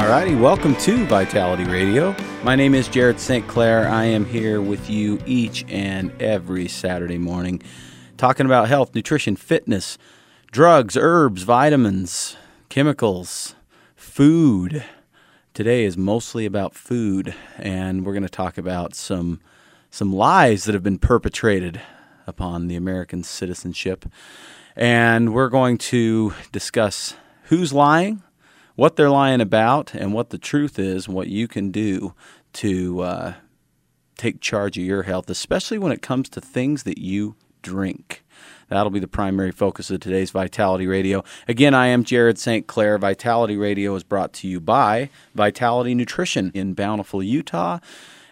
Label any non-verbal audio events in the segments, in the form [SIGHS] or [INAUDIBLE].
Alrighty, welcome to Vitality Radio. My name is Jared St. Clair. I am here with you each and every Saturday morning talking about health, nutrition, fitness, drugs, herbs, vitamins, chemicals, food. Today is mostly about food, and we're going to talk about some some lies that have been perpetrated upon the American citizenship. And we're going to discuss who's lying, what they're lying about and what the truth is, and what you can do to uh, take charge of your health, especially when it comes to things that you drink. That'll be the primary focus of today's Vitality Radio. Again, I am Jared St. Clair. Vitality Radio is brought to you by Vitality Nutrition in Bountiful, Utah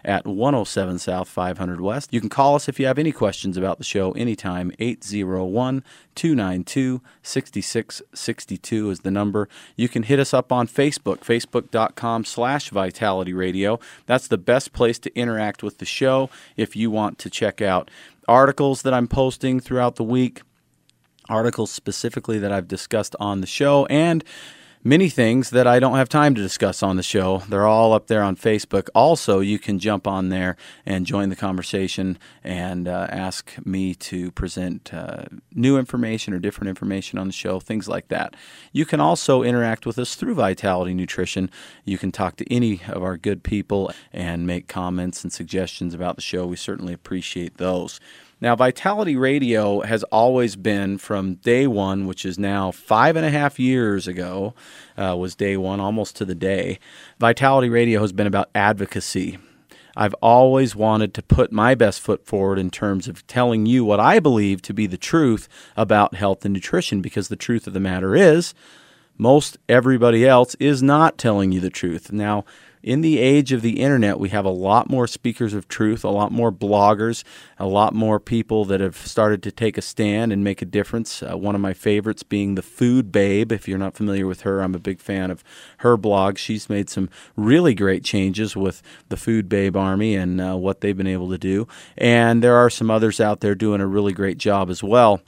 at 107 South 500 West. You can call us if you have any questions about the show anytime. 801 292 6662 is the number. You can hit us up on Facebook, facebook.com slash Vitality Radio. That's the best place to interact with the show if you want to check out articles that I'm posting throughout the week articles specifically that I've discussed on the show and many things that I don't have time to discuss on the show. They're all up there on Facebook. Also, you can jump on there and join the conversation and uh, ask me to present uh, new information or different information on the show, things like that. You can also interact with us through Vitality Nutrition. You can talk to any of our good people and make comments and suggestions about the show. We certainly appreciate those. Now, Vitality Radio has always been from day one, which is now five and a half years ago, uh, was day one, almost to the day. Vitality Radio has been about advocacy. I've always wanted to put my best foot forward in terms of telling you what I believe to be the truth about health and nutrition, because the truth of the matter is, most everybody else is not telling you the truth. Now, in the age of the internet, we have a lot more speakers of truth, a lot more bloggers, a lot more people that have started to take a stand and make a difference. Uh, one of my favorites being the Food Babe. If you're not familiar with her, I'm a big fan of her blog. She's made some really great changes with the Food Babe Army and uh, what they've been able to do. And there are some others out there doing a really great job as well.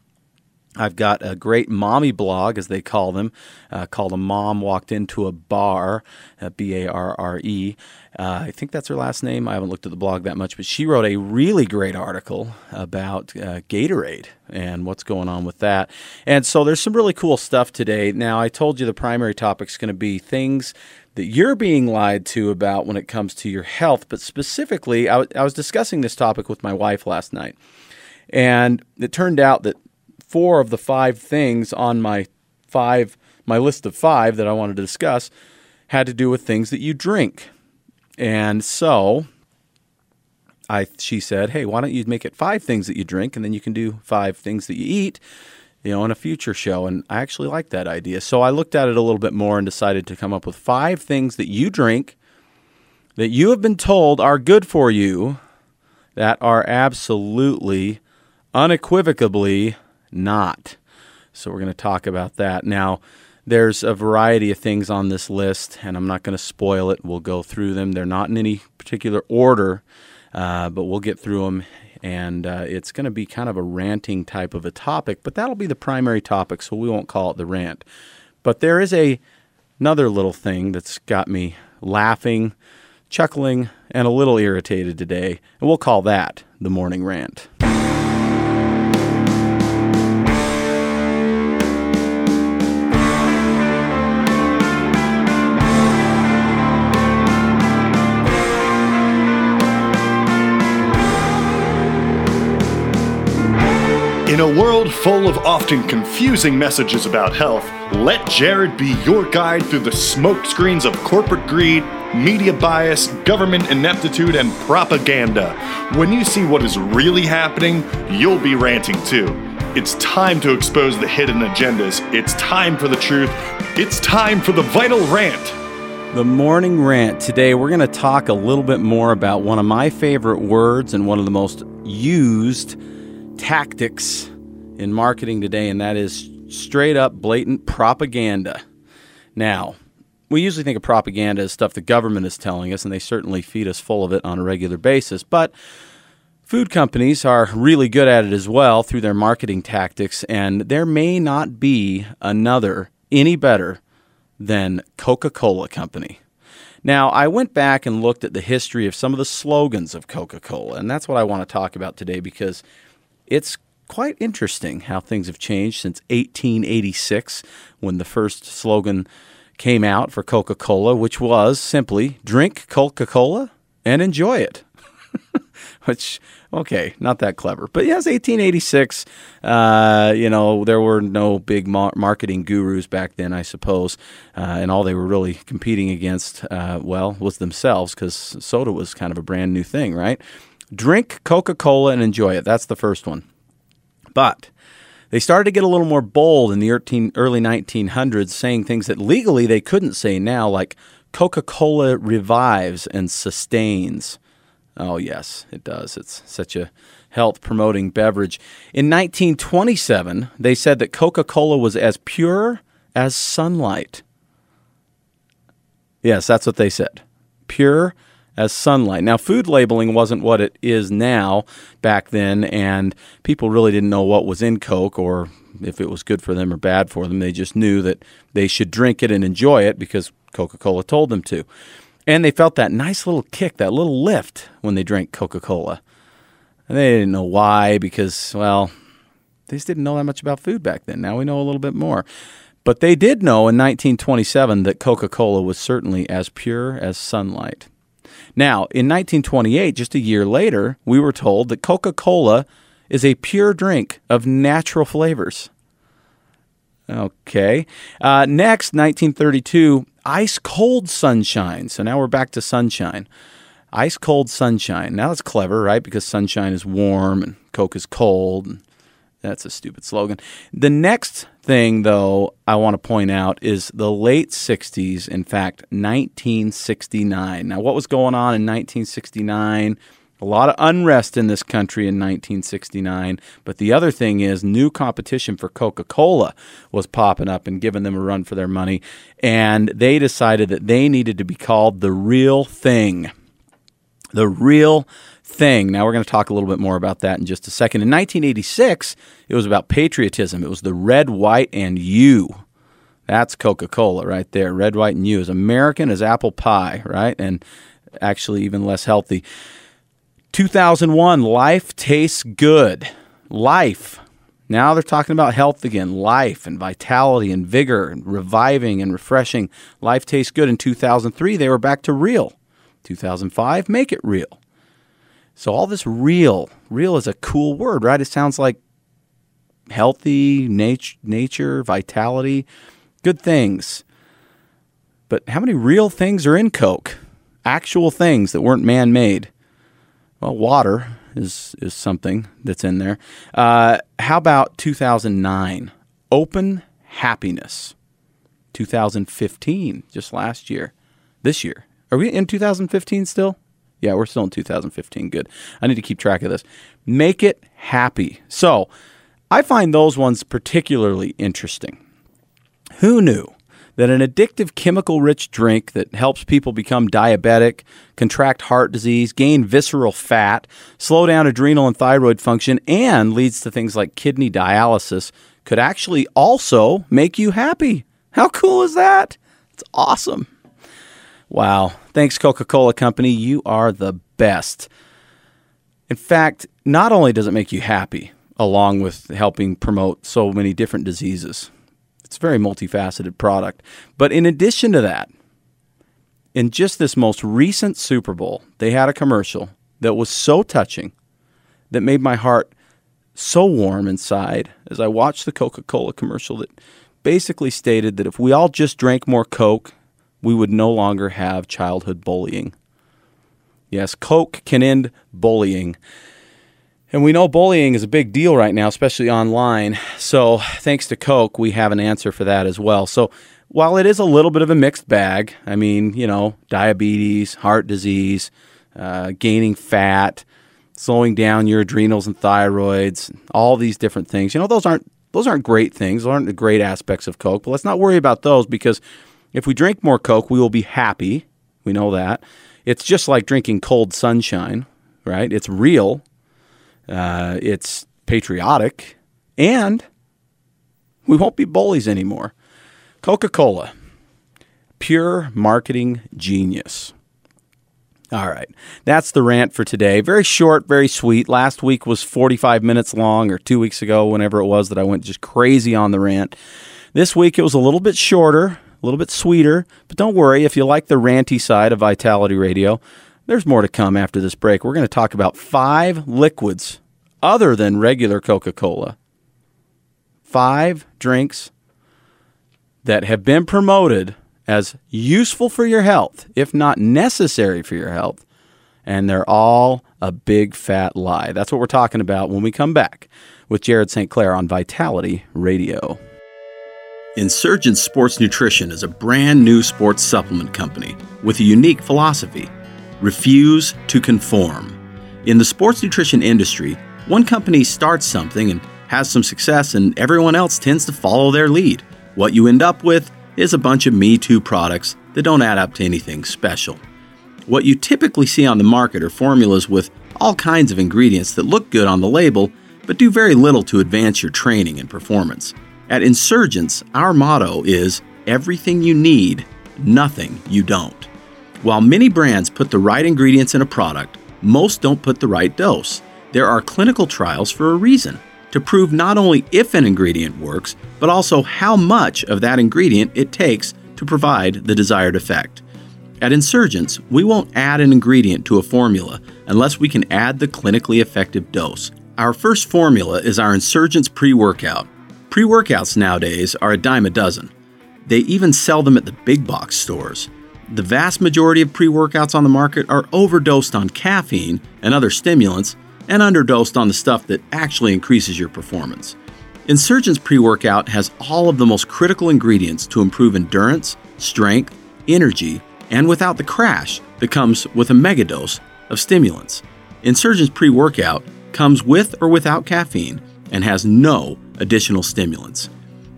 I've got a great mommy blog, as they call them, uh, called A Mom Walked Into a Bar, uh, B A R R E. Uh, I think that's her last name. I haven't looked at the blog that much, but she wrote a really great article about uh, Gatorade and what's going on with that. And so there's some really cool stuff today. Now, I told you the primary topic is going to be things that you're being lied to about when it comes to your health, but specifically, I, w- I was discussing this topic with my wife last night. And it turned out that four of the five things on my five my list of five that I wanted to discuss had to do with things that you drink. And so I she said, "Hey, why don't you make it five things that you drink and then you can do five things that you eat?" You know, in a future show, and I actually liked that idea. So I looked at it a little bit more and decided to come up with five things that you drink that you have been told are good for you that are absolutely, unequivocally not. So we're going to talk about that. Now, there's a variety of things on this list, and I'm not going to spoil it. We'll go through them. They're not in any particular order, uh, but we'll get through them. And uh, it's going to be kind of a ranting type of a topic, but that'll be the primary topic, so we won't call it the rant. But there is a another little thing that's got me laughing, chuckling, and a little irritated today, and we'll call that the morning rant. A world full of often confusing messages about health, let Jared be your guide through the smokescreens of corporate greed, media bias, government ineptitude, and propaganda. When you see what is really happening, you'll be ranting too. It's time to expose the hidden agendas. It's time for the truth. It's time for the vital rant. The morning rant. Today, we're going to talk a little bit more about one of my favorite words and one of the most used tactics in marketing today, and that is straight up blatant propaganda. Now, we usually think of propaganda as stuff the government is telling us, and they certainly feed us full of it on a regular basis. But food companies are really good at it as well through their marketing tactics, and there may not be another any better than Coca Cola Company. Now, I went back and looked at the history of some of the slogans of Coca Cola, and that's what I want to talk about today because it's quite interesting how things have changed since 1886 when the first slogan came out for Coca Cola, which was simply drink Coca Cola and enjoy it. [LAUGHS] which okay, not that clever. But yes, 1886. Uh, you know, there were no big mar- marketing gurus back then, I suppose, uh, and all they were really competing against, uh, well, was themselves because soda was kind of a brand new thing, right? Drink Coca Cola and enjoy it. That's the first one. But they started to get a little more bold in the early 1900s, saying things that legally they couldn't say now, like Coca Cola revives and sustains. Oh, yes, it does. It's such a health promoting beverage. In 1927, they said that Coca Cola was as pure as sunlight. Yes, that's what they said. Pure as sunlight. Now, food labeling wasn't what it is now back then, and people really didn't know what was in Coke or if it was good for them or bad for them. They just knew that they should drink it and enjoy it because Coca Cola told them to. And they felt that nice little kick, that little lift when they drank Coca Cola. And they didn't know why because, well, they just didn't know that much about food back then. Now we know a little bit more. But they did know in 1927 that Coca Cola was certainly as pure as sunlight. Now, in 1928, just a year later, we were told that Coca Cola is a pure drink of natural flavors. Okay. Uh, next, 1932, ice cold sunshine. So now we're back to sunshine. Ice cold sunshine. Now that's clever, right? Because sunshine is warm and Coke is cold. And that's a stupid slogan. The next thing, though, I want to point out is the late 60s, in fact, 1969. Now, what was going on in 1969? A lot of unrest in this country in 1969. But the other thing is, new competition for Coca Cola was popping up and giving them a run for their money. And they decided that they needed to be called the real thing. The real thing. Now, we're going to talk a little bit more about that in just a second. In 1986, it was about patriotism, it was the red, white, and you. That's Coca Cola right there. Red, white, and you. As American as apple pie, right? And actually, even less healthy. 2001, life tastes good. Life. Now they're talking about health again, life and vitality and vigor and reviving and refreshing. Life tastes good. In 2003, they were back to real. 2005, make it real. So all this real, real is a cool word, right? It sounds like healthy, nat- nature, vitality, good things. But how many real things are in Coke? Actual things that weren't man made. Well, water is is something that's in there. Uh, how about 2009? Open happiness. 2015, just last year. This year. Are we in 2015 still? Yeah, we're still in 2015. Good. I need to keep track of this. Make it happy. So I find those ones particularly interesting. Who knew that an addictive chemical rich drink that helps people become diabetic, contract heart disease, gain visceral fat, slow down adrenal and thyroid function, and leads to things like kidney dialysis could actually also make you happy. How cool is that? It's awesome. Wow. Thanks, Coca Cola Company. You are the best. In fact, not only does it make you happy, along with helping promote so many different diseases, it's a very multifaceted product. But in addition to that, in just this most recent Super Bowl, they had a commercial that was so touching that made my heart so warm inside as I watched the Coca Cola commercial that basically stated that if we all just drank more Coke we would no longer have childhood bullying. Yes, Coke can end bullying. And we know bullying is a big deal right now, especially online. So, thanks to Coke, we have an answer for that as well. So, while it is a little bit of a mixed bag, I mean, you know, diabetes, heart disease, uh, gaining fat, slowing down your adrenals and thyroids, all these different things. You know, those aren't those aren't great things. Those aren't the great aspects of Coke. But let's not worry about those because if we drink more Coke, we will be happy. We know that. It's just like drinking cold sunshine, right? It's real. Uh, it's patriotic, and we won't be bullies anymore. Coca Cola, pure marketing genius. All right. That's the rant for today. Very short, very sweet. Last week was 45 minutes long, or two weeks ago, whenever it was that I went just crazy on the rant. This week it was a little bit shorter, a little bit sweeter, but don't worry. If you like the ranty side of Vitality Radio, there's more to come after this break. We're going to talk about five liquids other than regular Coca Cola. Five drinks that have been promoted as useful for your health, if not necessary for your health, and they're all a big fat lie. That's what we're talking about when we come back with Jared St. Clair on Vitality Radio. Insurgent Sports Nutrition is a brand new sports supplement company with a unique philosophy refuse to conform. In the sports nutrition industry, one company starts something and has some success, and everyone else tends to follow their lead. What you end up with is a bunch of Me Too products that don't add up to anything special. What you typically see on the market are formulas with all kinds of ingredients that look good on the label, but do very little to advance your training and performance. At Insurgents, our motto is everything you need, nothing you don't. While many brands put the right ingredients in a product, most don't put the right dose. There are clinical trials for a reason to prove not only if an ingredient works, but also how much of that ingredient it takes to provide the desired effect. At Insurgents, we won't add an ingredient to a formula unless we can add the clinically effective dose. Our first formula is our Insurgents pre workout. Pre workouts nowadays are a dime a dozen. They even sell them at the big box stores. The vast majority of pre workouts on the market are overdosed on caffeine and other stimulants and underdosed on the stuff that actually increases your performance. Insurgents pre workout has all of the most critical ingredients to improve endurance, strength, energy, and without the crash that comes with a megadose of stimulants. Insurgents pre workout comes with or without caffeine and has no additional stimulants.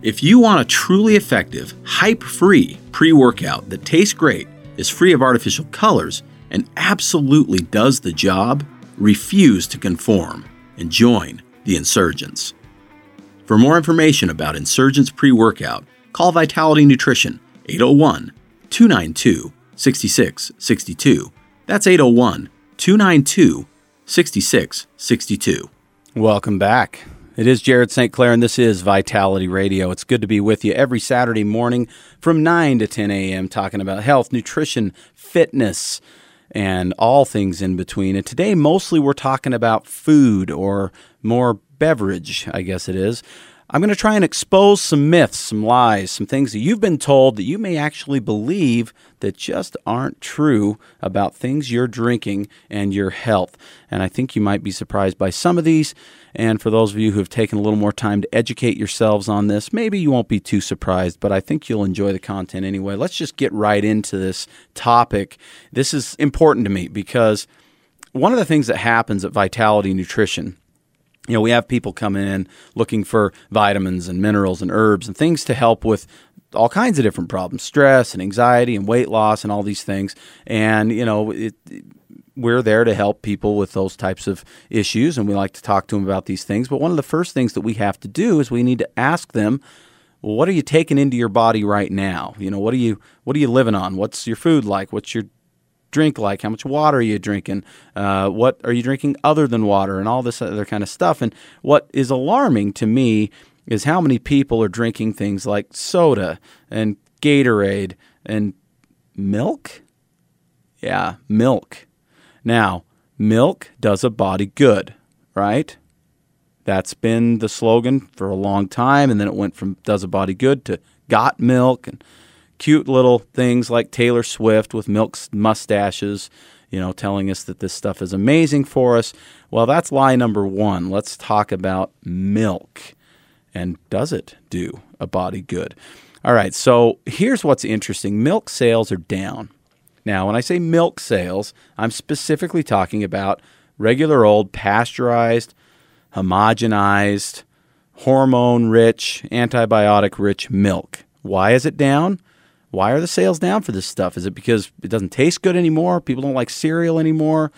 If you want a truly effective, hype free pre workout that tastes great, is free of artificial colors, and absolutely does the job, refuse to conform and join the insurgents. For more information about Insurgents pre workout, call Vitality Nutrition 801 292 6662. That's 801 292 6662. Welcome back. It is Jared St. Clair, and this is Vitality Radio. It's good to be with you every Saturday morning from 9 to 10 a.m., talking about health, nutrition, fitness, and all things in between. And today, mostly we're talking about food or more beverage, I guess it is. I'm going to try and expose some myths, some lies, some things that you've been told that you may actually believe that just aren't true about things you're drinking and your health. And I think you might be surprised by some of these. And for those of you who have taken a little more time to educate yourselves on this, maybe you won't be too surprised, but I think you'll enjoy the content anyway. Let's just get right into this topic. This is important to me because one of the things that happens at Vitality Nutrition you know, we have people come in looking for vitamins and minerals and herbs and things to help with all kinds of different problems stress and anxiety and weight loss and all these things. And, you know, it, we're there to help people with those types of issues and we like to talk to them about these things. But one of the first things that we have to do is we need to ask them, well, what are you taking into your body right now? You know, what are you what are you living on? What's your food like? What's your drink like? How much water are you drinking? Uh, what are you drinking other than water? And all this other kind of stuff. And what is alarming to me is how many people are drinking things like soda and Gatorade and milk. Yeah, milk. Now, milk does a body good, right? That's been the slogan for a long time. And then it went from does a body good to got milk and cute little things like Taylor Swift with milk mustaches, you know, telling us that this stuff is amazing for us. Well, that's lie number one. Let's talk about milk. And does it do a body good? All right, so here's what's interesting milk sales are down. Now, when I say milk sales, I'm specifically talking about regular old pasteurized, homogenized, hormone rich, antibiotic rich milk. Why is it down? Why are the sales down for this stuff? Is it because it doesn't taste good anymore? People don't like cereal anymore?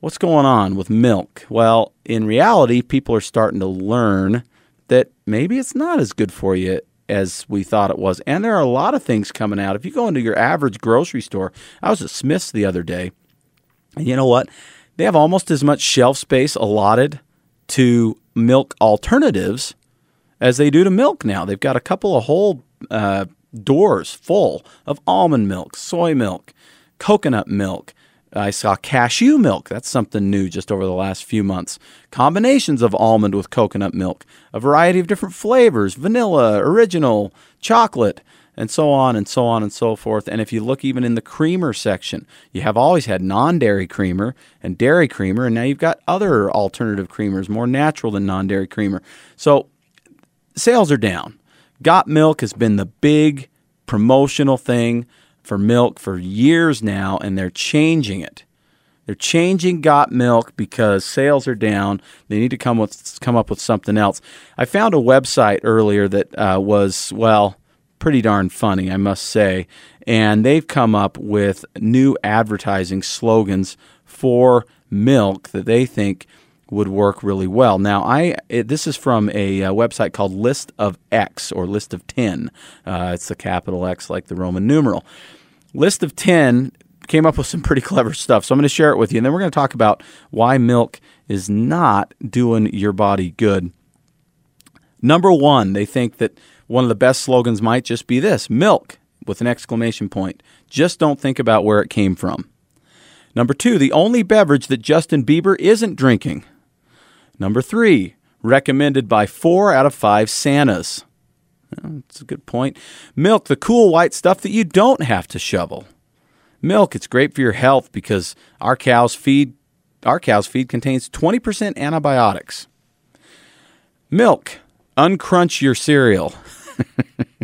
What's going on with milk? Well, in reality, people are starting to learn that maybe it's not as good for you as we thought it was. And there are a lot of things coming out. If you go into your average grocery store, I was at Smith's the other day, and you know what? They have almost as much shelf space allotted to milk alternatives as they do to milk now. They've got a couple of whole uh, doors full of almond milk, soy milk, coconut milk, I saw cashew milk. That's something new just over the last few months. Combinations of almond with coconut milk, a variety of different flavors vanilla, original, chocolate, and so on and so on and so forth. And if you look even in the creamer section, you have always had non dairy creamer and dairy creamer, and now you've got other alternative creamers, more natural than non dairy creamer. So sales are down. Got Milk has been the big promotional thing for milk for years now, and they're changing it. They're changing Got Milk because sales are down. They need to come with come up with something else. I found a website earlier that uh, was well pretty darn funny, I must say, and they've come up with new advertising slogans for milk that they think would work really well. Now, I it, this is from a, a, uh, website called List of X or List of Ten. Uh, it's the capital X like the Roman numeral list of 10 came up with some [LAUGHS] pretty clever stuff. So I'm going to share it with you. And then we're going to talk about why milk is not doing your body good. Number one, they think that one of the best slogans might just be this milk with an exclamation point. Just don't think about where it came from. Number two, the only beverage that Justin Bieber isn't drinking. Number three, recommended by four out of five Santas. That's a good point. Milk, the cool white stuff that you don't have to shovel. Milk, it's great for your health because our cows feed our cows feed contains 20% antibiotics. Milk, uncrunch your cereal.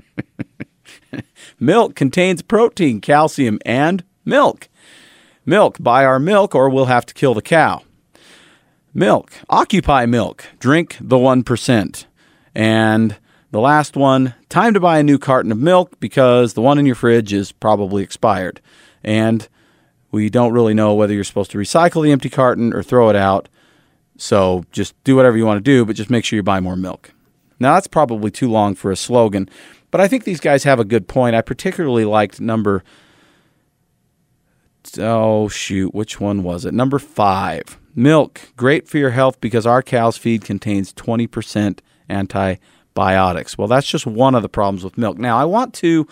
[LAUGHS] milk contains protein, calcium, and milk. Milk, buy our milk or we'll have to kill the cow. Milk, occupy milk, drink the 1%. And the last one, time to buy a new carton of milk because the one in your fridge is probably expired. And we don't really know whether you're supposed to recycle the empty carton or throw it out. So just do whatever you want to do, but just make sure you buy more milk. Now, that's probably too long for a slogan, but I think these guys have a good point. I particularly liked number, oh, shoot, which one was it? Number five. Milk, great for your health because our cow's feed contains 20% antibiotics. Well, that's just one of the problems with milk. Now, I want to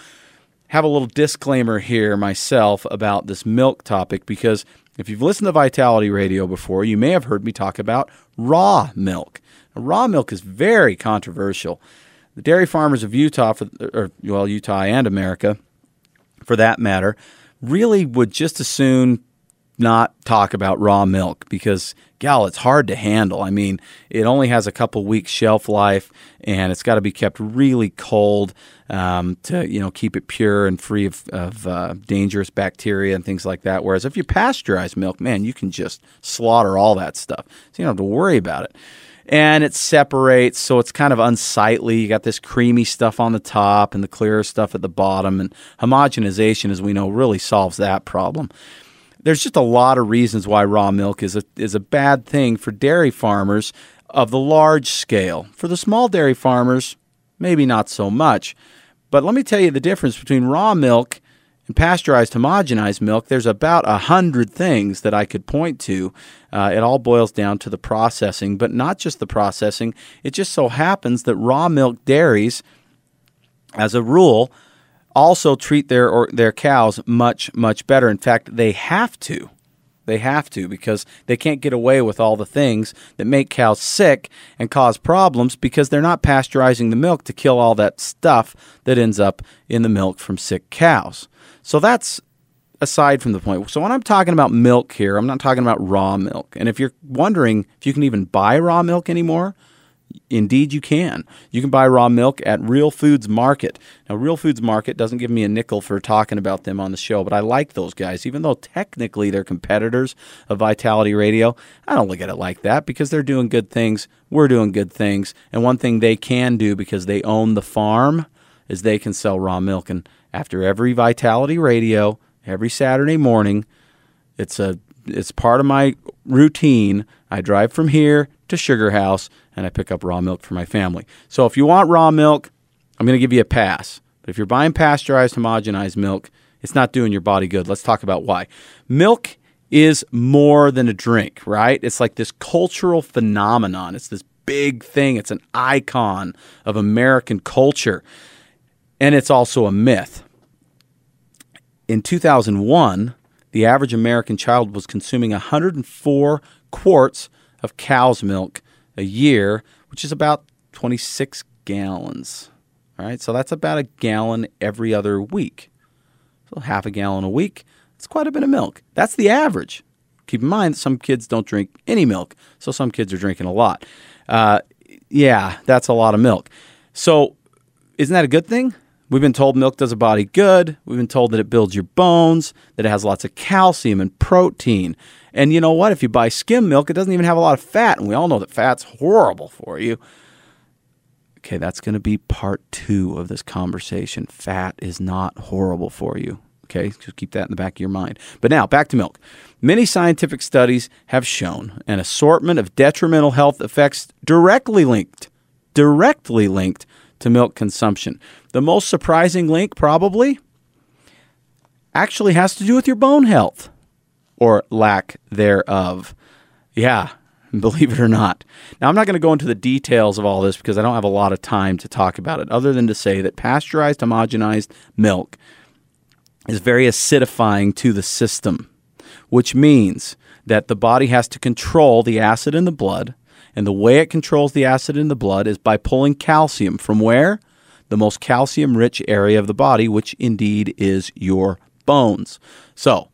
have a little disclaimer here myself about this milk topic because if you've listened to Vitality Radio before, you may have heard me talk about raw milk. Now, raw milk is very controversial. The dairy farmers of Utah, for, or well, Utah and America, for that matter, really would just as soon not talk about raw milk because gal it's hard to handle. I mean it only has a couple weeks shelf life and it's got to be kept really cold um, to you know keep it pure and free of, of uh, dangerous bacteria and things like that. Whereas if you pasteurize milk man you can just slaughter all that stuff. So you don't have to worry about it. And it separates so it's kind of unsightly. You got this creamy stuff on the top and the clearer stuff at the bottom. And homogenization as we know really solves that problem there's just a lot of reasons why raw milk is a is a bad thing for dairy farmers of the large scale. For the small dairy farmers, maybe not so much. But let me tell you the difference between raw milk and pasteurized homogenized milk. There's about a hundred things that I could point to. Uh, it all boils down to the processing, but not just the processing. It just so happens that raw milk dairies, as a rule, also treat their or their cows much much better. In fact, they have to. They have to because they can't get away with all the things that make cows sick and cause problems because they're not pasteurizing the milk to kill all that stuff that ends up in the milk from sick cows. So that's aside from the point. So when I'm talking about milk here, I'm not talking about raw milk. And if you're wondering if you can even buy raw milk anymore, Indeed, you can. You can buy raw milk at Real Foods Market. Now, Real Foods Market doesn't give me a nickel for talking about them on the show, but I like those guys. Even though technically they're competitors of Vitality Radio, I don't look at it like that because they're doing good things. We're doing good things. And one thing they can do because they own the farm is they can sell raw milk. And after every Vitality Radio, every Saturday morning, it's a it's part of my routine. I drive from here to Sugar House and I pick up raw milk for my family. So if you want raw milk, I'm going to give you a pass. But if you're buying pasteurized, homogenized milk, it's not doing your body good. Let's talk about why. Milk is more than a drink, right? It's like this cultural phenomenon. It's this big thing. It's an icon of American culture. And it's also a myth. In 2001, the average American child was consuming 104 quarts of cow's milk a year, which is about 26 gallons. All right, so that's about a gallon every other week. So half a gallon a week, it's quite a bit of milk. That's the average. Keep in mind, some kids don't drink any milk, so some kids are drinking a lot. Uh, yeah, that's a lot of milk. So, isn't that a good thing? We've been told milk does a body good. We've been told that it builds your bones, that it has lots of calcium and protein. And you know what? If you buy skim milk, it doesn't even have a lot of fat. And we all know that fat's horrible for you. Okay, that's going to be part two of this conversation. Fat is not horrible for you. Okay, just keep that in the back of your mind. But now, back to milk. Many scientific studies have shown an assortment of detrimental health effects directly linked, directly linked to milk consumption. The most surprising link, probably, actually has to do with your bone health or lack thereof. Yeah, [LAUGHS] believe it or not. Now, I'm not going to go into the details of all this because I don't have a lot of time to talk about it, other than to say that pasteurized, homogenized milk is very acidifying to the system, which means that the body has to control the acid in the blood. And the way it controls the acid in the blood is by pulling calcium from where? The most calcium rich area of the body, which indeed is your bones. So,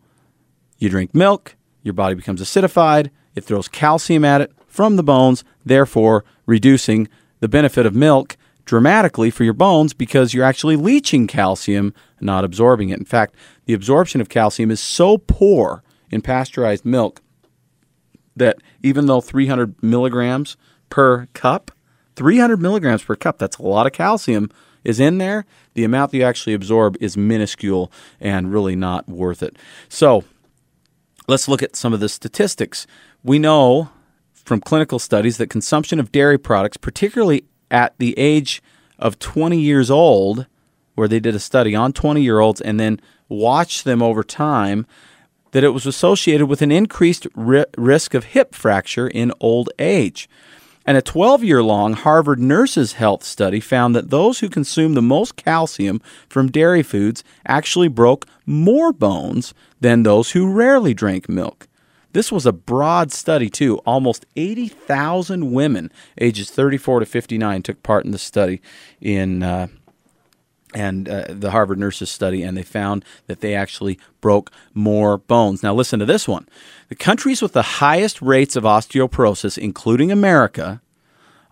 you drink milk, your body becomes acidified, it throws calcium at it from the bones, therefore reducing the benefit of milk dramatically for your bones because you're actually leaching calcium, not absorbing it. In fact, the absorption of calcium is so poor in pasteurized milk that even though 300 milligrams per cup, 300 milligrams per cup, that's a lot of calcium is in there, the amount that you actually absorb is minuscule and really not worth it. So let's look at some of the statistics. We know from clinical studies that consumption of dairy products, particularly at the age of 20 years old, where they did a study on 20 year olds and then watched them over time, that it was associated with an increased ri- risk of hip fracture in old age. And a 12 year long Harvard Nurses Health study found that those who consumed the most calcium from dairy foods actually broke more bones than those who rarely drank milk. This was a broad study, too. Almost 80,000 women ages 34 to 59 took part in the study in. Uh, and uh, the Harvard Nurses study, and they found that they actually broke more bones. Now, listen to this one. The countries with the highest rates of osteoporosis, including America,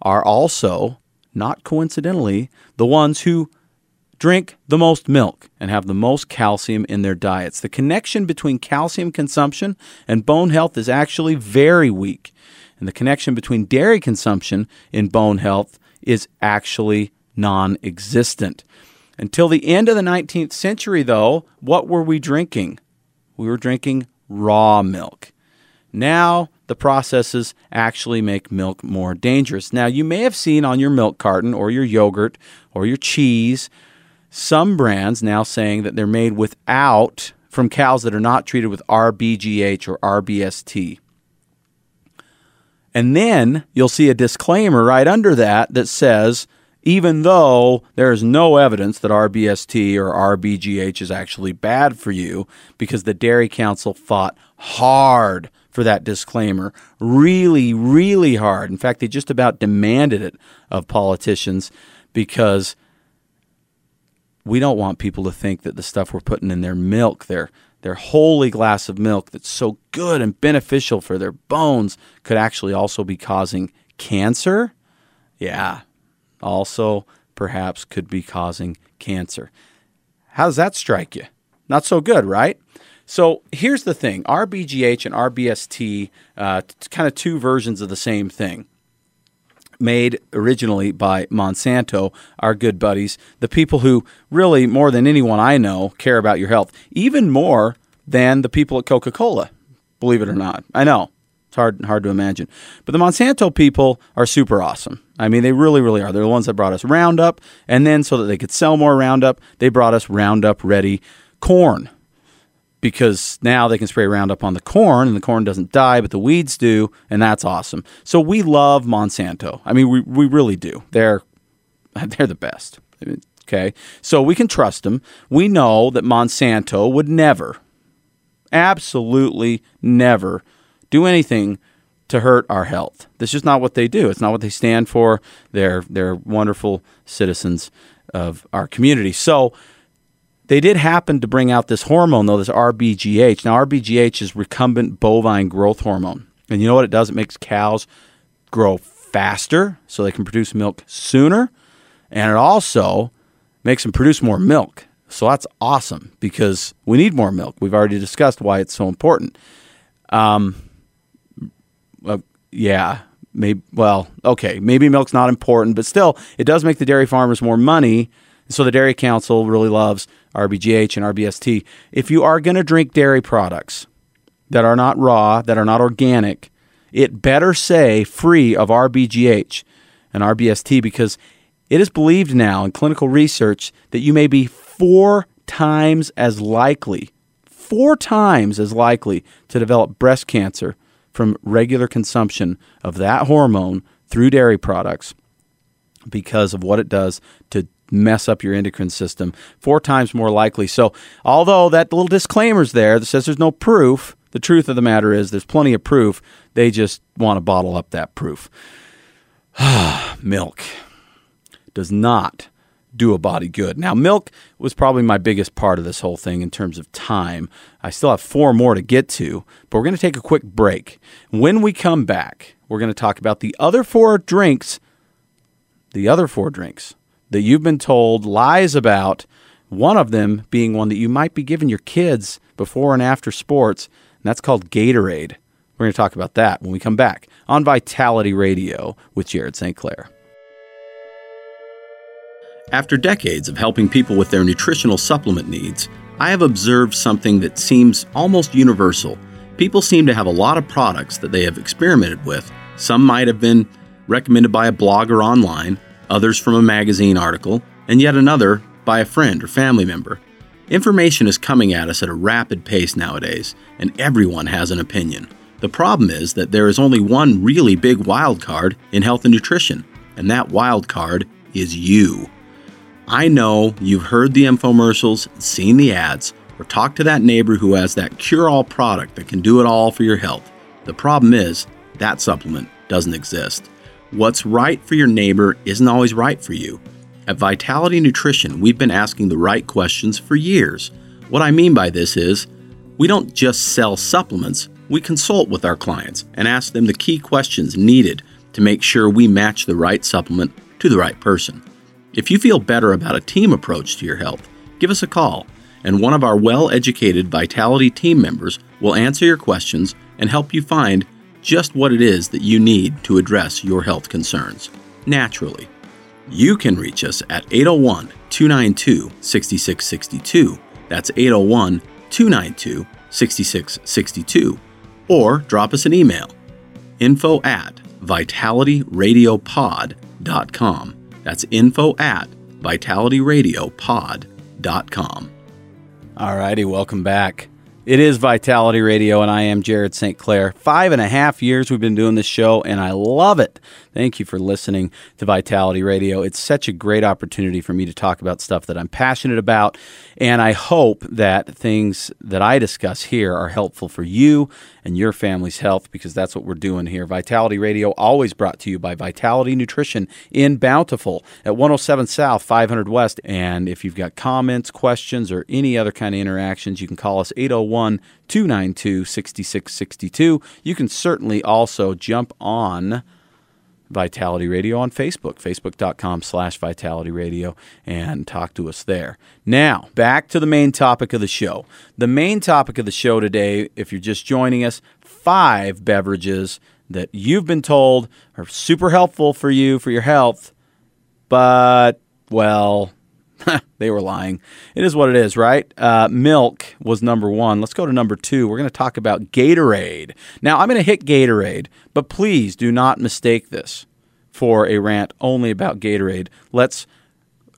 are also, not coincidentally, the ones who drink the most milk and have the most calcium in their diets. The connection between calcium consumption and bone health is actually very weak. And the connection between dairy consumption and bone health is actually non existent. Until the end of the 19th century, though, what were we drinking? We were drinking raw milk. Now, the processes actually make milk more dangerous. Now, you may have seen on your milk carton or your yogurt or your cheese some brands now saying that they're made without from cows that are not treated with RBGH or RBST. And then you'll see a disclaimer right under that that says even though there is no evidence that RBST or RBGH is actually bad for you, because the Dairy Council fought hard for that disclaimer, really, really hard. In fact, they just about demanded it of politicians because we don't want people to think that the stuff we're putting in their milk, their their holy glass of milk that's so good and beneficial for their bones, could actually also be causing cancer Yeah. Also, perhaps could be causing cancer. How does that strike you? Not so good, right? So here's the thing RBGH and RBST, uh, kind of two versions of the same thing. Made originally by Monsanto, our good buddies, the people who really, more than anyone I know, care about your health, even more than the people at Coca Cola, believe it or not. I know. It's hard, hard to imagine. But the Monsanto people are super awesome. I mean, they really, really are. They're the ones that brought us Roundup, and then so that they could sell more Roundup, they brought us Roundup Ready corn because now they can spray Roundup on the corn and the corn doesn't die, but the weeds do, and that's awesome. So we love Monsanto. I mean, we, we really do. They're [LAUGHS] they're the best. Okay, so we can trust them. We know that Monsanto would never, absolutely never, do anything to hurt our health. This is not what they do. It's not what they stand for. They're they're wonderful citizens of our community. So they did happen to bring out this hormone, though, this RBGH. Now, RBGH is recombinant bovine growth hormone. And you know what it does? It makes cows grow faster so they can produce milk sooner. And it also makes them produce more milk. So that's awesome because we need more milk. We've already discussed why it's so important. Um, uh, yeah, maybe, well, okay, maybe milk's not important, but still, it does make the dairy farmers more money. So the Dairy Council really loves RBGH and RBST. If you are going to drink dairy products that are not raw, that are not organic, it better say free of RBGH and RBST because it is believed now in clinical research that you may be four times as likely, four times as likely to develop breast cancer from regular consumption of that hormone through dairy products because of what it does to mess up your endocrine system four times more likely. So, although that little disclaimer's there that says there's no proof, the truth of the matter is there's plenty of proof. They just want to bottle up that proof. [SIGHS] milk does not do a body good. Now, milk was probably my biggest part of this whole thing in terms of time. I still have four more to get to, but we're going to take a quick break. When we come back, we're going to talk about the other four drinks. The other four drinks that you've been told lies about, one of them being one that you might be giving your kids before and after sports, and that's called Gatorade. We're going to talk about that when we come back on Vitality Radio with Jared St. Clair. After decades of helping people with their nutritional supplement needs, I have observed something that seems almost universal. People seem to have a lot of products that they have experimented with. Some might have been recommended by a blogger online, others from a magazine article, and yet another by a friend or family member. Information is coming at us at a rapid pace nowadays, and everyone has an opinion. The problem is that there is only one really big wild card in health and nutrition, and that wild card is you. I know you've heard the infomercials, seen the ads, or talked to that neighbor who has that cure all product that can do it all for your health. The problem is, that supplement doesn't exist. What's right for your neighbor isn't always right for you. At Vitality Nutrition, we've been asking the right questions for years. What I mean by this is, we don't just sell supplements, we consult with our clients and ask them the key questions needed to make sure we match the right supplement to the right person. If you feel better about a team approach to your health, give us a call, and one of our well educated Vitality team members will answer your questions and help you find just what it is that you need to address your health concerns naturally. You can reach us at 801 292 6662. That's 801 292 6662. Or drop us an email info at vitalityradiopod.com. That's info at vitalityradiopod.com. All righty, welcome back. It is Vitality Radio, and I am Jared St. Clair. Five and a half years we've been doing this show, and I love it. Thank you for listening to Vitality Radio. It's such a great opportunity for me to talk about stuff that I'm passionate about, and I hope that things that I discuss here are helpful for you and your family's health because that's what we're doing here. Vitality Radio, always brought to you by Vitality Nutrition in Bountiful at 107 South, 500 West. And if you've got comments, questions, or any other kind of interactions, you can call us 801 292 6662. You can certainly also jump on Vitality Radio on Facebook, facebook.com slash Vitality Radio, and talk to us there. Now, back to the main topic of the show. The main topic of the show today, if you're just joining us, five beverages that you've been told are super helpful for you, for your health, but, well, [LAUGHS] they were lying. It is what it is, right? Uh, milk was number one. Let's go to number two. We're going to talk about Gatorade. Now, I'm going to hit Gatorade, but please do not mistake this for a rant only about Gatorade. Let's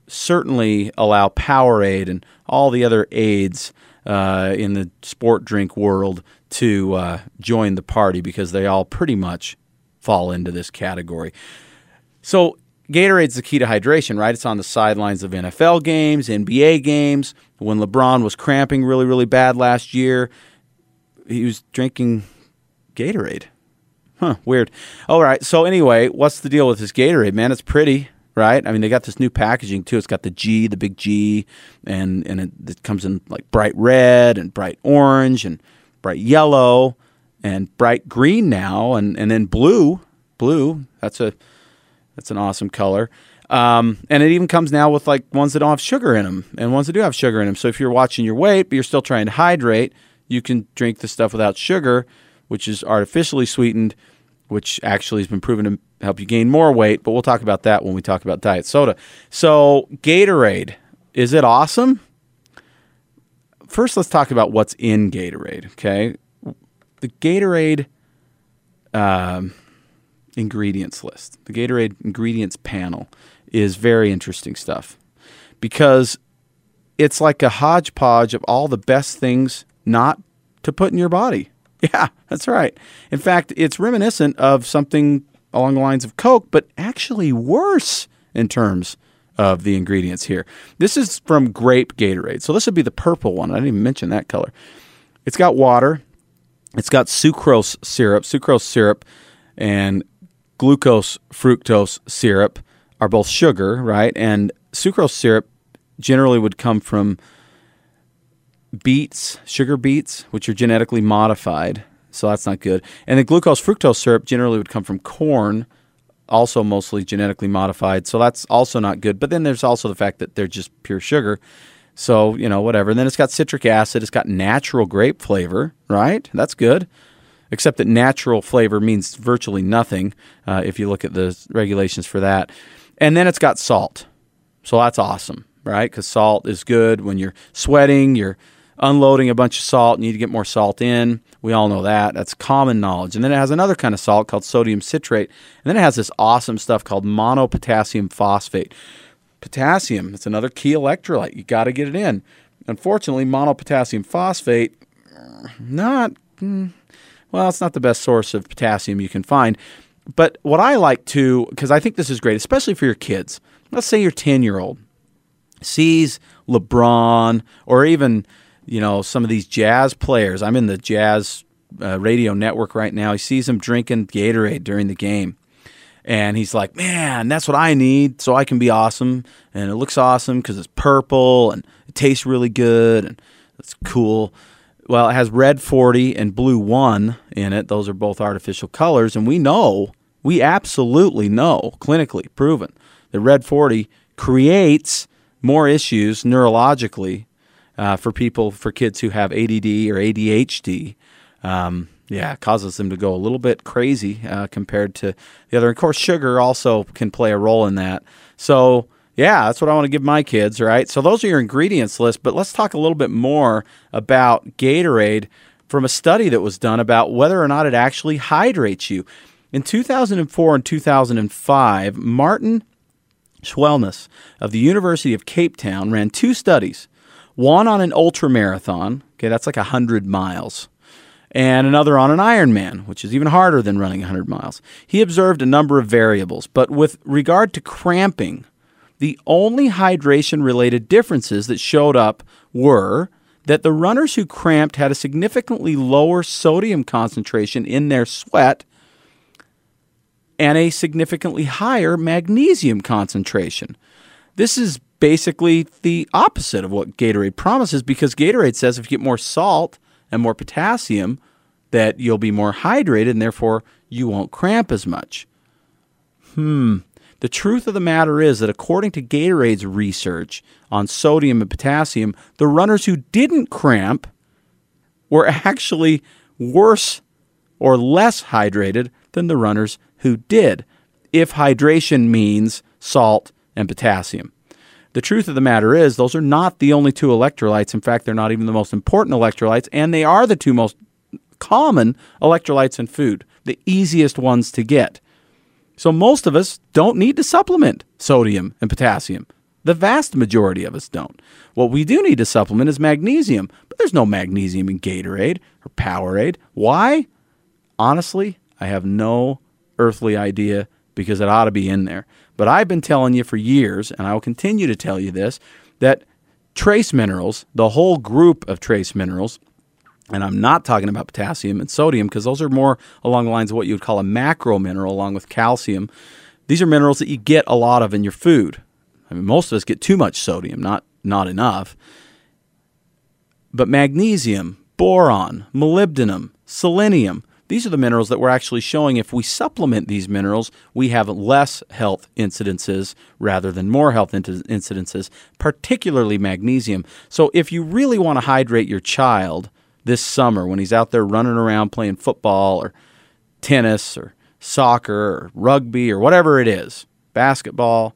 certainly allow Powerade and all the other aids uh, in the sport drink world to uh, join the party because they all pretty much fall into this category. So, Gatorade's the key to hydration, right? It's on the sidelines of NFL games, NBA games. When LeBron was cramping really, really bad last year, he was drinking Gatorade. Huh, weird. All right. So, anyway, what's the deal with this Gatorade, man? It's pretty, right? I mean, they got this new packaging too. It's got the G, the big G, and, and it, it comes in like bright red and bright orange and bright yellow and bright green now, and, and then blue. Blue. That's a that's an awesome color. Um, and it even comes now with like ones that don't have sugar in them and ones that do have sugar in them. So if you're watching your weight, but you're still trying to hydrate, you can drink the stuff without sugar, which is artificially sweetened, which actually has been proven to help you gain more weight. But we'll talk about that when we talk about diet soda. So Gatorade, is it awesome? First, let's talk about what's in Gatorade. Okay, the Gatorade. Um, ingredients list. The Gatorade ingredients panel is very interesting stuff because it's like a hodgepodge of all the best things not to put in your body. [LAUGHS] Yeah, that's right. In fact, it's reminiscent of something along the lines of Coke, but actually worse in terms of the ingredients here. This is from grape Gatorade. So this would be the purple one. I didn't even mention that color. It's got water. It's got sucrose syrup. Sucrose syrup and glucose fructose syrup are both sugar, right? And sucrose syrup generally would come from beets, sugar beets, which are genetically modified. So that's not good. And the glucose fructose syrup generally would come from corn, also mostly genetically modified. So that's also not good. But then there's also the fact that they're just pure sugar. So, you know, whatever. And then it's got citric acid, it's got natural grape flavor, right? That's good except that natural flavor means virtually nothing uh, if you look at the regulations for that. And then it's got salt. So that's awesome, right? Because salt is good when you're sweating, you're unloading a bunch of salt, you need to get more salt in. We all know that. That's common knowledge. And then it has another kind of salt called sodium citrate. And then it has this awesome stuff called monopotassium phosphate. Potassium, it's another key electrolyte. You got to get it in. Unfortunately, monopotassium phosphate, not. Well, it's not the best source of potassium you can find. But what I like to, because I think this is great, especially for your kids. Let's say your 10 year old sees LeBron or even, you know, some of these jazz players. I'm in the jazz uh, radio network right now. He sees them drinking Gatorade during the game. And he's like, man, that's what I need so I can be awesome. And it looks awesome because it's purple and it tastes really good and it's cool. Well, it has red 40 and blue 1 in it. Those are both artificial colors. And we know, we absolutely know, clinically proven, that red 40 creates more issues neurologically uh, for people, for kids who have ADD or ADHD. Um, yeah, causes them to go a little bit crazy uh, compared to the other. Of course, sugar also can play a role in that. So, yeah, that's what I want to give my kids, right? So those are your ingredients list, but let's talk a little bit more about Gatorade from a study that was done about whether or not it actually hydrates you. In 2004 and 2005, Martin Schwellnus of the University of Cape Town ran two studies, one on an ultra marathon, okay, that's like 100 miles, and another on an Ironman, which is even harder than running 100 miles. He observed a number of variables, but with regard to cramping, the only hydration related differences that showed up were that the runners who cramped had a significantly lower sodium concentration in their sweat and a significantly higher magnesium concentration. This is basically the opposite of what Gatorade promises because Gatorade says if you get more salt and more potassium, that you'll be more hydrated and therefore you won't cramp as much. Hmm. The truth of the matter is that according to Gatorade's research on sodium and potassium, the runners who didn't cramp were actually worse or less hydrated than the runners who did, if hydration means salt and potassium. The truth of the matter is, those are not the only two electrolytes. In fact, they're not even the most important electrolytes, and they are the two most common electrolytes in food, the easiest ones to get. So most of us don't need to supplement sodium and potassium. The vast majority of us don't. What we do need to supplement is magnesium, but there's no magnesium in Gatorade or Powerade. Why? Honestly, I have no earthly idea because it ought to be in there. But I've been telling you for years, and I will continue to tell you this, that trace minerals, the whole group of trace minerals, and I'm not talking about potassium and sodium because those are more along the lines of what you would call a macro mineral, along with calcium. These are minerals that you get a lot of in your food. I mean, most of us get too much sodium, not not enough. But magnesium, boron, molybdenum, selenium, these are the minerals that we're actually showing if we supplement these minerals, we have less health incidences rather than more health incidences, particularly magnesium. So if you really want to hydrate your child, this summer when he's out there running around playing football or tennis or soccer or rugby or whatever it is, basketball.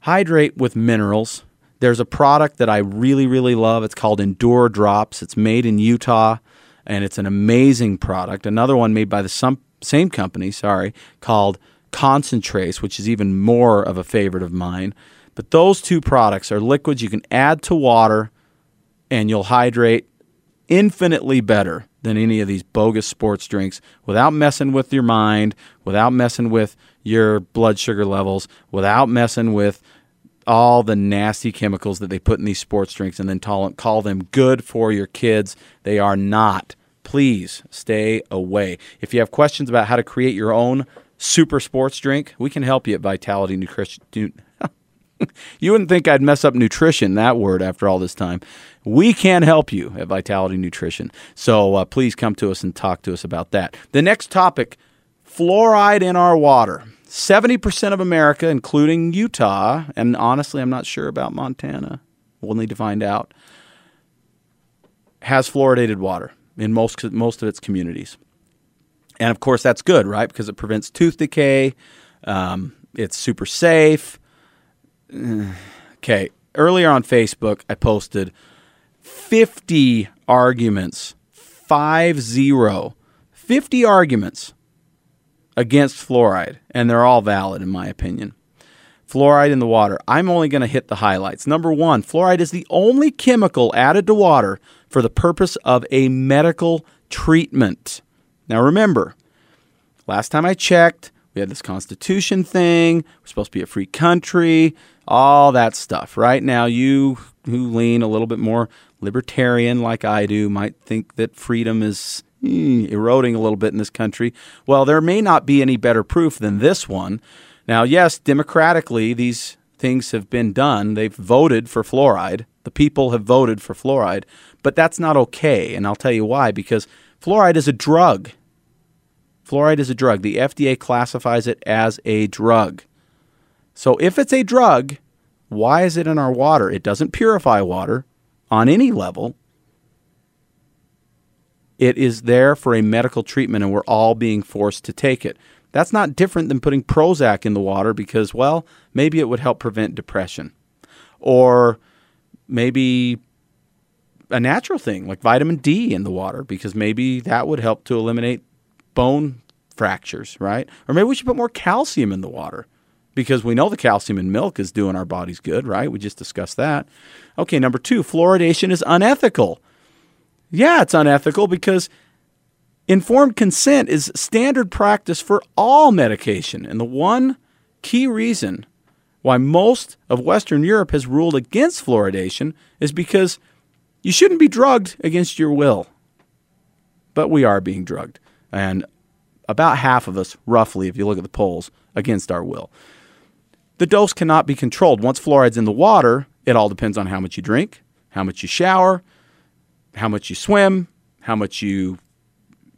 Hydrate with minerals. There's a product that I really, really love. It's called Endure Drops. It's made in Utah and it's an amazing product. Another one made by the same company, sorry, called Concentrace, which is even more of a favorite of mine. But those two products are liquids you can add to water and you'll hydrate infinitely better than any of these bogus sports drinks without messing with your mind, without messing with your blood sugar levels, without messing with all the nasty chemicals that they put in these sports drinks and then call them good for your kids. They are not. Please stay away. If you have questions about how to create your own super sports drink, we can help you at Vitality Nutrition. [LAUGHS] you wouldn't think I'd mess up nutrition, that word, after all this time. We can help you at Vitality Nutrition. So uh, please come to us and talk to us about that. The next topic fluoride in our water. 70% of America, including Utah, and honestly, I'm not sure about Montana. We'll need to find out, has fluoridated water in most, most of its communities. And of course, that's good, right? Because it prevents tooth decay. Um, it's super safe. Okay. Earlier on Facebook, I posted 50 arguments, five zero, 50 arguments against fluoride, and they're all valid in my opinion. Fluoride in the water. I'm only going to hit the highlights. Number one, fluoride is the only chemical added to water for the purpose of a medical treatment. Now remember, last time I checked, we had this Constitution thing. We're supposed to be a free country all that stuff. Right now, you who lean a little bit more libertarian like I do might think that freedom is mm, eroding a little bit in this country. Well, there may not be any better proof than this one. Now, yes, democratically, these things have been done. They've voted for fluoride. The people have voted for fluoride, but that's not okay. And I'll tell you why because fluoride is a drug. Fluoride is a drug. The FDA classifies it as a drug. So if it's a drug, why is it in our water? It doesn't purify water on any level. It is there for a medical treatment, and we're all being forced to take it. That's not different than putting Prozac in the water because, well, maybe it would help prevent depression. Or maybe a natural thing like vitamin D in the water because maybe that would help to eliminate bone fractures, right? Or maybe we should put more calcium in the water because we know the calcium in milk is doing our bodies good, right? We just discussed that. Okay, number two, fluoridation is unethical. Yeah, it's unethical because informed consent is standard practice for all medication. And the one key reason why most of Western Europe has ruled against fluoridation is because you shouldn't be drugged against your will. But we are being drugged. And about half of us, roughly, if you look at the polls, against our will. The dose cannot be controlled. Once fluoride's in the water, it all depends on how much you drink, how much you shower, how much you swim, how much you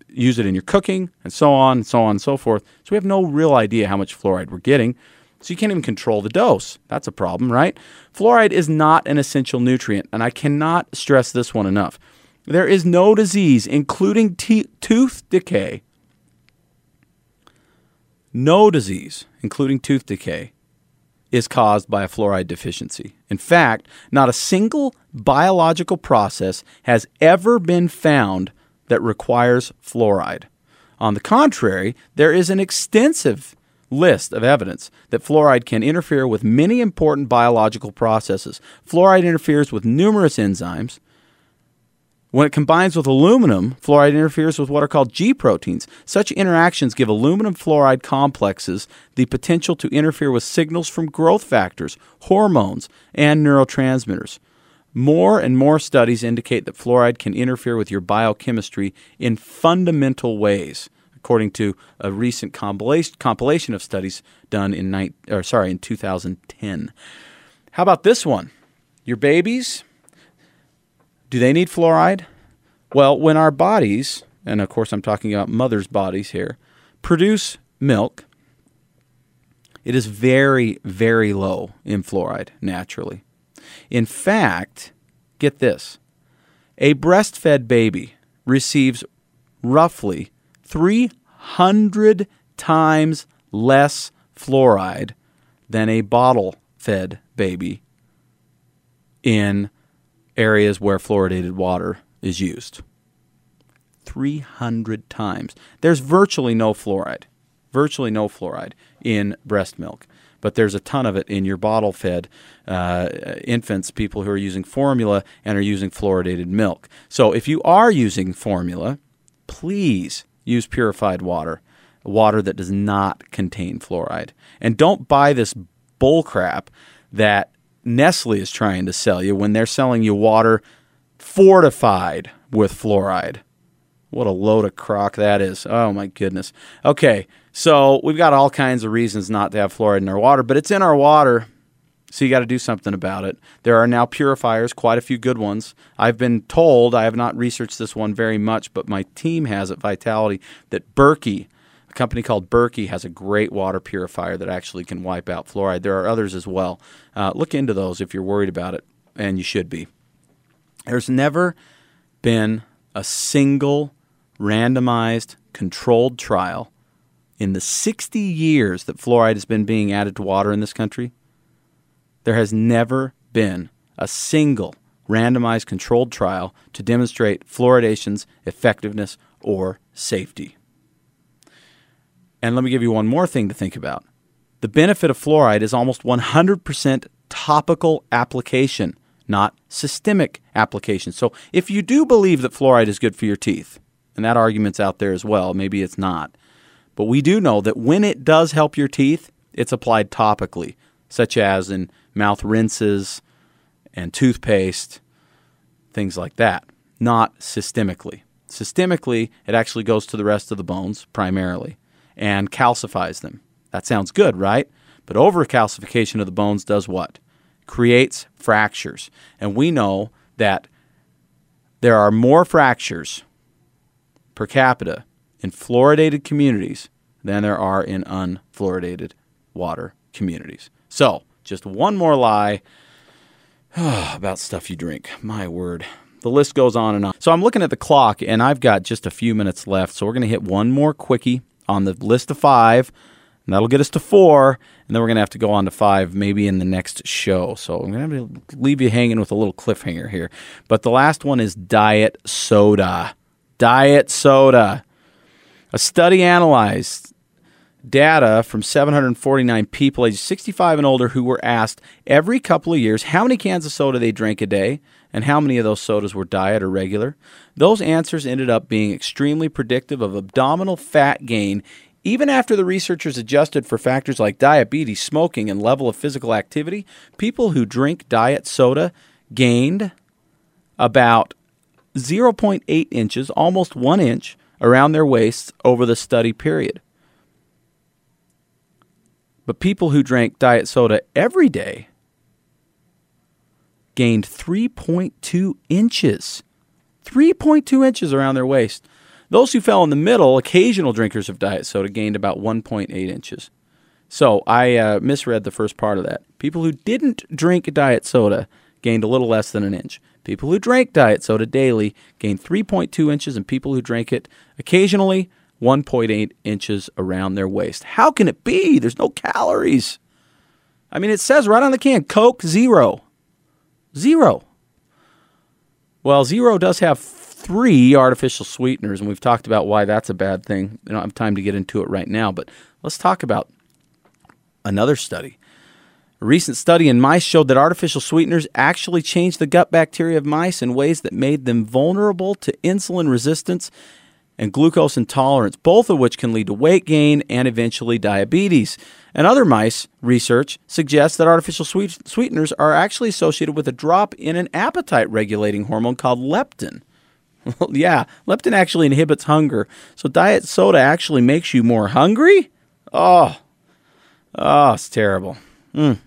use it in your cooking, and so on and so on and so forth. So we have no real idea how much fluoride we're getting. So you can't even control the dose. That's a problem, right? Fluoride is not an essential nutrient, and I cannot stress this one enough. There is no disease, including te- tooth decay, no disease, including tooth decay, is caused by a fluoride deficiency. In fact, not a single biological process has ever been found that requires fluoride. On the contrary, there is an extensive list of evidence that fluoride can interfere with many important biological processes. Fluoride interferes with numerous enzymes, when it combines with aluminum, fluoride interferes with what are called G proteins. Such interactions give aluminum fluoride complexes the potential to interfere with signals from growth factors, hormones, and neurotransmitters. More and more studies indicate that fluoride can interfere with your biochemistry in fundamental ways, according to a recent compilation of studies done in, or sorry, in 2010. How about this one? Your babies do they need fluoride? Well, when our bodies, and of course I'm talking about mothers' bodies here, produce milk, it is very, very low in fluoride naturally. In fact, get this a breastfed baby receives roughly 300 times less fluoride than a bottle fed baby in areas where fluoridated water is used. 300 times. There's virtually no fluoride, virtually no fluoride in breast milk, but there's a ton of it in your bottle fed uh, infants, people who are using formula and are using fluoridated milk. So if you are using formula, please use purified water, water that does not contain fluoride. And don't buy this bull crap that Nestle is trying to sell you when they're selling you water fortified with fluoride. What a load of crock that is. Oh my goodness. Okay, so we've got all kinds of reasons not to have fluoride in our water, but it's in our water, so you got to do something about it. There are now purifiers, quite a few good ones. I've been told, I have not researched this one very much, but my team has at Vitality that Berkey a company called Berkey has a great water purifier that actually can wipe out fluoride. There are others as well. Uh, look into those if you're worried about it, and you should be. There's never been a single randomized controlled trial in the 60 years that fluoride has been being added to water in this country. There has never been a single randomized controlled trial to demonstrate fluoridation's effectiveness or safety. And let me give you one more thing to think about. The benefit of fluoride is almost 100% topical application, not systemic application. So if you do believe that fluoride is good for your teeth, and that argument's out there as well, maybe it's not. But we do know that when it does help your teeth, it's applied topically, such as in mouth rinses and toothpaste, things like that, not systemically. Systemically, it actually goes to the rest of the bones primarily and calcifies them. That sounds good, right? But overcalcification of the bones does what? Creates fractures. And we know that there are more fractures per capita in fluoridated communities than there are in unfluoridated water communities. So, just one more lie [SIGHS] about stuff you drink. My word. The list goes on and on. So, I'm looking at the clock and I've got just a few minutes left. So, we're going to hit one more quickie on the list of five. And that'll get us to four, and then we're gonna have to go on to five maybe in the next show. So I'm gonna have to leave you hanging with a little cliffhanger here. But the last one is diet soda. Diet soda. A study analyzed data from 749 people aged 65 and older who were asked every couple of years how many cans of soda they drank a day and how many of those sodas were diet or regular. Those answers ended up being extremely predictive of abdominal fat gain even after the researchers adjusted for factors like diabetes, smoking, and level of physical activity. People who drink diet soda gained about 0.8 inches, almost 1 inch, around their waists over the study period. But people who drank diet soda every day gained 3.2 inches. 3.2 inches around their waist. Those who fell in the middle, occasional drinkers of diet soda, gained about 1.8 inches. So I uh, misread the first part of that. People who didn't drink diet soda gained a little less than an inch. People who drank diet soda daily gained 3.2 inches, and people who drank it occasionally 1.8 inches around their waist. How can it be? There's no calories. I mean, it says right on the can Coke zero. Zero. Well, zero does have three artificial sweeteners, and we've talked about why that's a bad thing. I don't have time to get into it right now, but let's talk about another study. A recent study in mice showed that artificial sweeteners actually changed the gut bacteria of mice in ways that made them vulnerable to insulin resistance and glucose intolerance, both of which can lead to weight gain and eventually diabetes. And other mice research suggests that artificial sweet- sweeteners are actually associated with a drop in an appetite regulating hormone called leptin. [LAUGHS] yeah, leptin actually inhibits hunger. So diet soda actually makes you more hungry? Oh, Oh, it's terrible. Mm.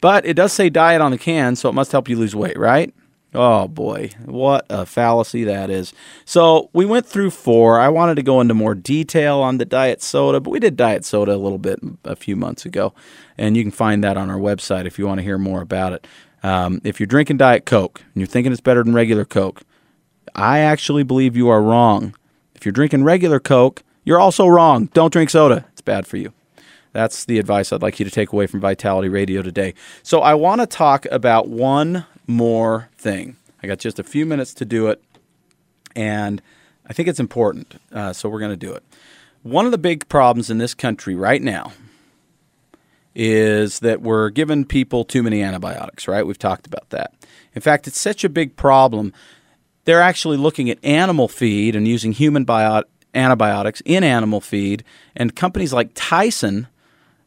But it does say diet on the can, so it must help you lose weight, right? Oh boy, what a fallacy that is. So we went through four. I wanted to go into more detail on the diet soda, but we did diet soda a little bit a few months ago, and you can find that on our website if you want to hear more about it. Um, if you're drinking Diet Coke and you're thinking it's better than regular Coke, I actually believe you are wrong. If you're drinking regular Coke, you're also wrong. Don't drink soda, it's bad for you. That's the advice I'd like you to take away from Vitality Radio today. So, I want to talk about one more thing. I got just a few minutes to do it, and I think it's important. Uh, so, we're going to do it. One of the big problems in this country right now is that we're giving people too many antibiotics, right? We've talked about that. In fact, it's such a big problem. They're actually looking at animal feed and using human bio- antibiotics in animal feed, and companies like Tyson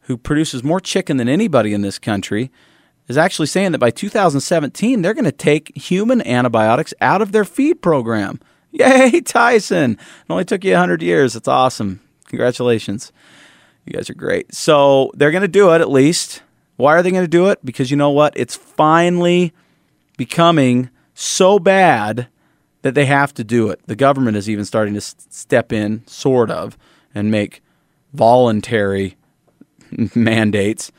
who produces more chicken than anybody in this country, is actually saying that by 2017, they're going to take human antibiotics out of their feed program. [LAUGHS] Yay, Tyson! It only took you 100 years. That's awesome. Congratulations. You guys are great. So they're going to do it at least. Why are they going to do it? Because you know what? It's finally becoming so bad that they have to do it. The government is even starting to step in, sort of, and make voluntary [LAUGHS] mandates,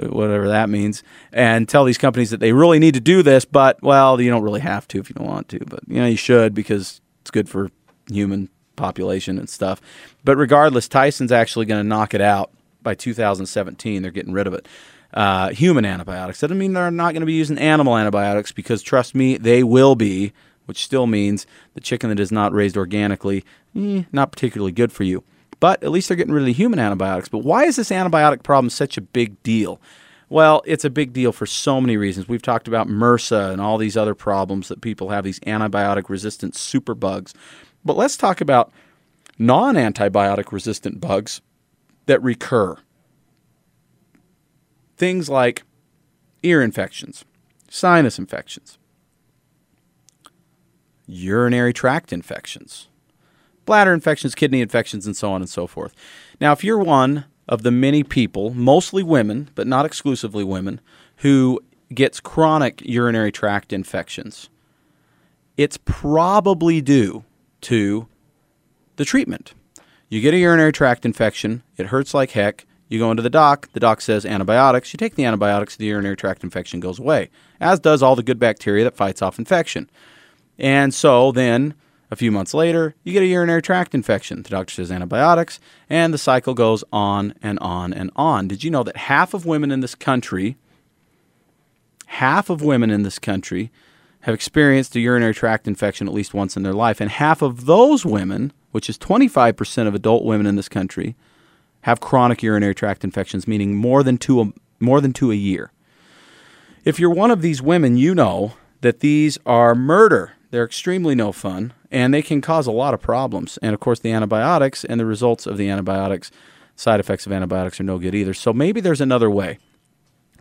whatever that means, and tell these companies that they really need to do this, but well, you don't really have to if you don't want to, but you know you should because it's good for human population and stuff. But regardless, Tyson's actually going to knock it out by 2017. They're getting rid of it. Uh, human antibiotics. That doesn't mean they're not going to be using animal antibiotics because trust me, they will be, which still means the chicken that is not raised organically, eh, not particularly good for you. But at least they're getting rid of the human antibiotics. But why is this antibiotic problem such a big deal? Well, it's a big deal for so many reasons. We've talked about MRSA and all these other problems that people have, these antibiotic resistant superbugs. But let's talk about non antibiotic resistant bugs that recur. Things like ear infections, sinus infections, urinary tract infections, bladder infections, kidney infections, and so on and so forth. Now, if you're one of the many people, mostly women, but not exclusively women, who gets chronic urinary tract infections, it's probably due to the treatment. You get a urinary tract infection, it hurts like heck. You go into the doc, the doc says antibiotics. You take the antibiotics, the urinary tract infection goes away, as does all the good bacteria that fights off infection. And so then a few months later, you get a urinary tract infection. The doctor says antibiotics, and the cycle goes on and on and on. Did you know that half of women in this country, half of women in this country, have experienced a urinary tract infection at least once in their life, and half of those women, which is 25% of adult women in this country, have chronic urinary tract infections, meaning more than two a, more than two a year. If you're one of these women, you know that these are murder. They're extremely no fun and they can cause a lot of problems. And of course, the antibiotics and the results of the antibiotics, side effects of antibiotics are no good either. So maybe there's another way.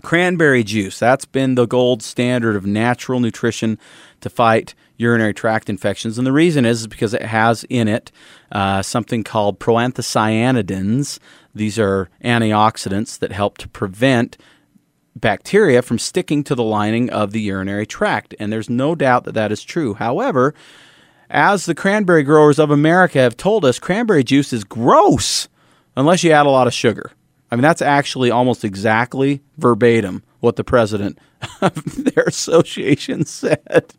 Cranberry juice, that's been the gold standard of natural nutrition to fight urinary tract infections. And the reason is, is because it has in it uh, something called proanthocyanidins. These are antioxidants that help to prevent bacteria from sticking to the lining of the urinary tract. And there's no doubt that that is true. However, as the cranberry growers of America have told us, cranberry juice is gross unless you add a lot of sugar. I mean, that's actually almost exactly verbatim what the president [LAUGHS] of their association said.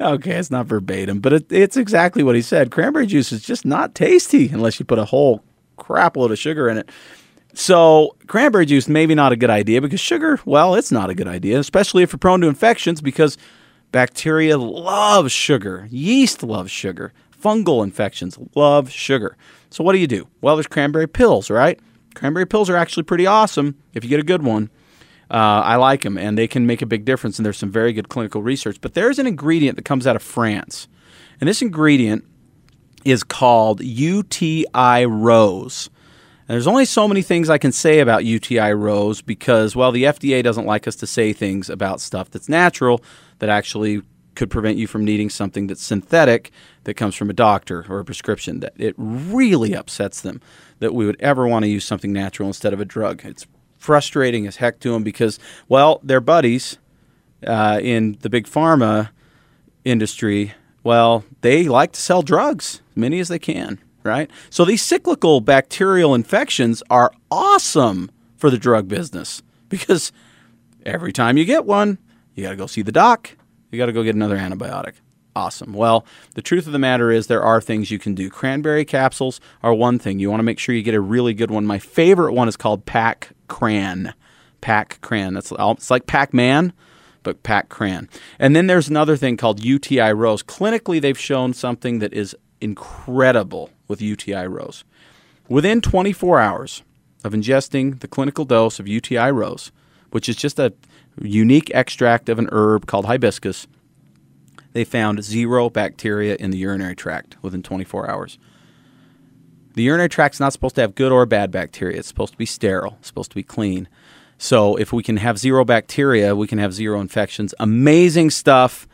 Okay, it's not verbatim, but it, it's exactly what he said. Cranberry juice is just not tasty unless you put a whole crap load of sugar in it. So, cranberry juice maybe not a good idea because sugar, well, it's not a good idea, especially if you're prone to infections because bacteria love sugar, yeast loves sugar, fungal infections love sugar. So, what do you do? Well, there's cranberry pills, right? Cranberry pills are actually pretty awesome if you get a good one. Uh, I like them, and they can make a big difference. And there's some very good clinical research. But there's an ingredient that comes out of France, and this ingredient is called UTI rose. And there's only so many things I can say about UTI rose because, well, the FDA doesn't like us to say things about stuff that's natural that actually could prevent you from needing something that's synthetic that comes from a doctor or a prescription. That it really upsets them that we would ever want to use something natural instead of a drug. It's frustrating as heck to them because, well, their buddies uh, in the big pharma industry, well, they like to sell drugs, as many as they can, right? So these cyclical bacterial infections are awesome for the drug business because every time you get one, you got to go see the doc, you got to go get another antibiotic. Awesome. Well, the truth of the matter is there are things you can do. Cranberry capsules are one thing. You want to make sure you get a really good one. My favorite one is called Pac Cran. Pac Cran. That's it's like Pac Man, but Pac Cran. And then there's another thing called UTI Rose. Clinically, they've shown something that is incredible with UTI Rose. Within 24 hours of ingesting the clinical dose of UTI Rose, which is just a unique extract of an herb called hibiscus, they found zero bacteria in the urinary tract within 24 hours. The urinary tract's not supposed to have good or bad bacteria. It's supposed to be sterile, it's supposed to be clean. So if we can have zero bacteria, we can have zero infections. Amazing stuff.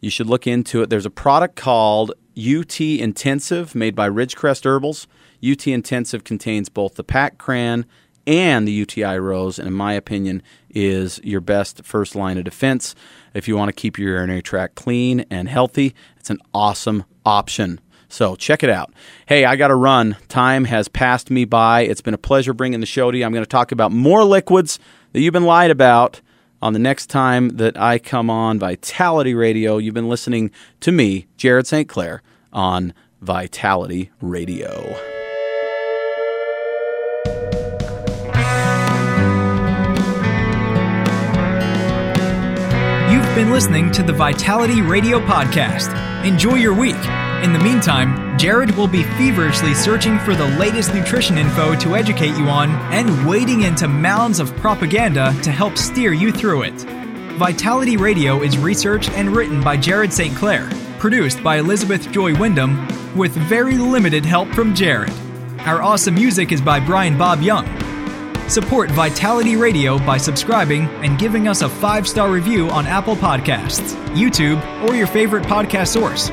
You should look into it. There's a product called UT Intensive made by Ridgecrest Herbals. UT Intensive contains both the Pac Cran and the UTI Rose, and in my opinion, is your best first line of defense. If you want to keep your urinary tract clean and healthy, it's an awesome option. So check it out. Hey, I got to run. Time has passed me by. It's been a pleasure bringing the show to you. I'm going to talk about more liquids that you've been lied about on the next time that I come on Vitality Radio. You've been listening to me, Jared St. Clair, on Vitality Radio. You've been listening to the Vitality Radio Podcast. Enjoy your week. In the meantime, Jared will be feverishly searching for the latest nutrition info to educate you on and wading into mounds of propaganda to help steer you through it. Vitality Radio is researched and written by Jared St. Clair, produced by Elizabeth Joy Wyndham, with very limited help from Jared. Our awesome music is by Brian Bob Young. Support Vitality Radio by subscribing and giving us a five star review on Apple Podcasts, YouTube, or your favorite podcast source.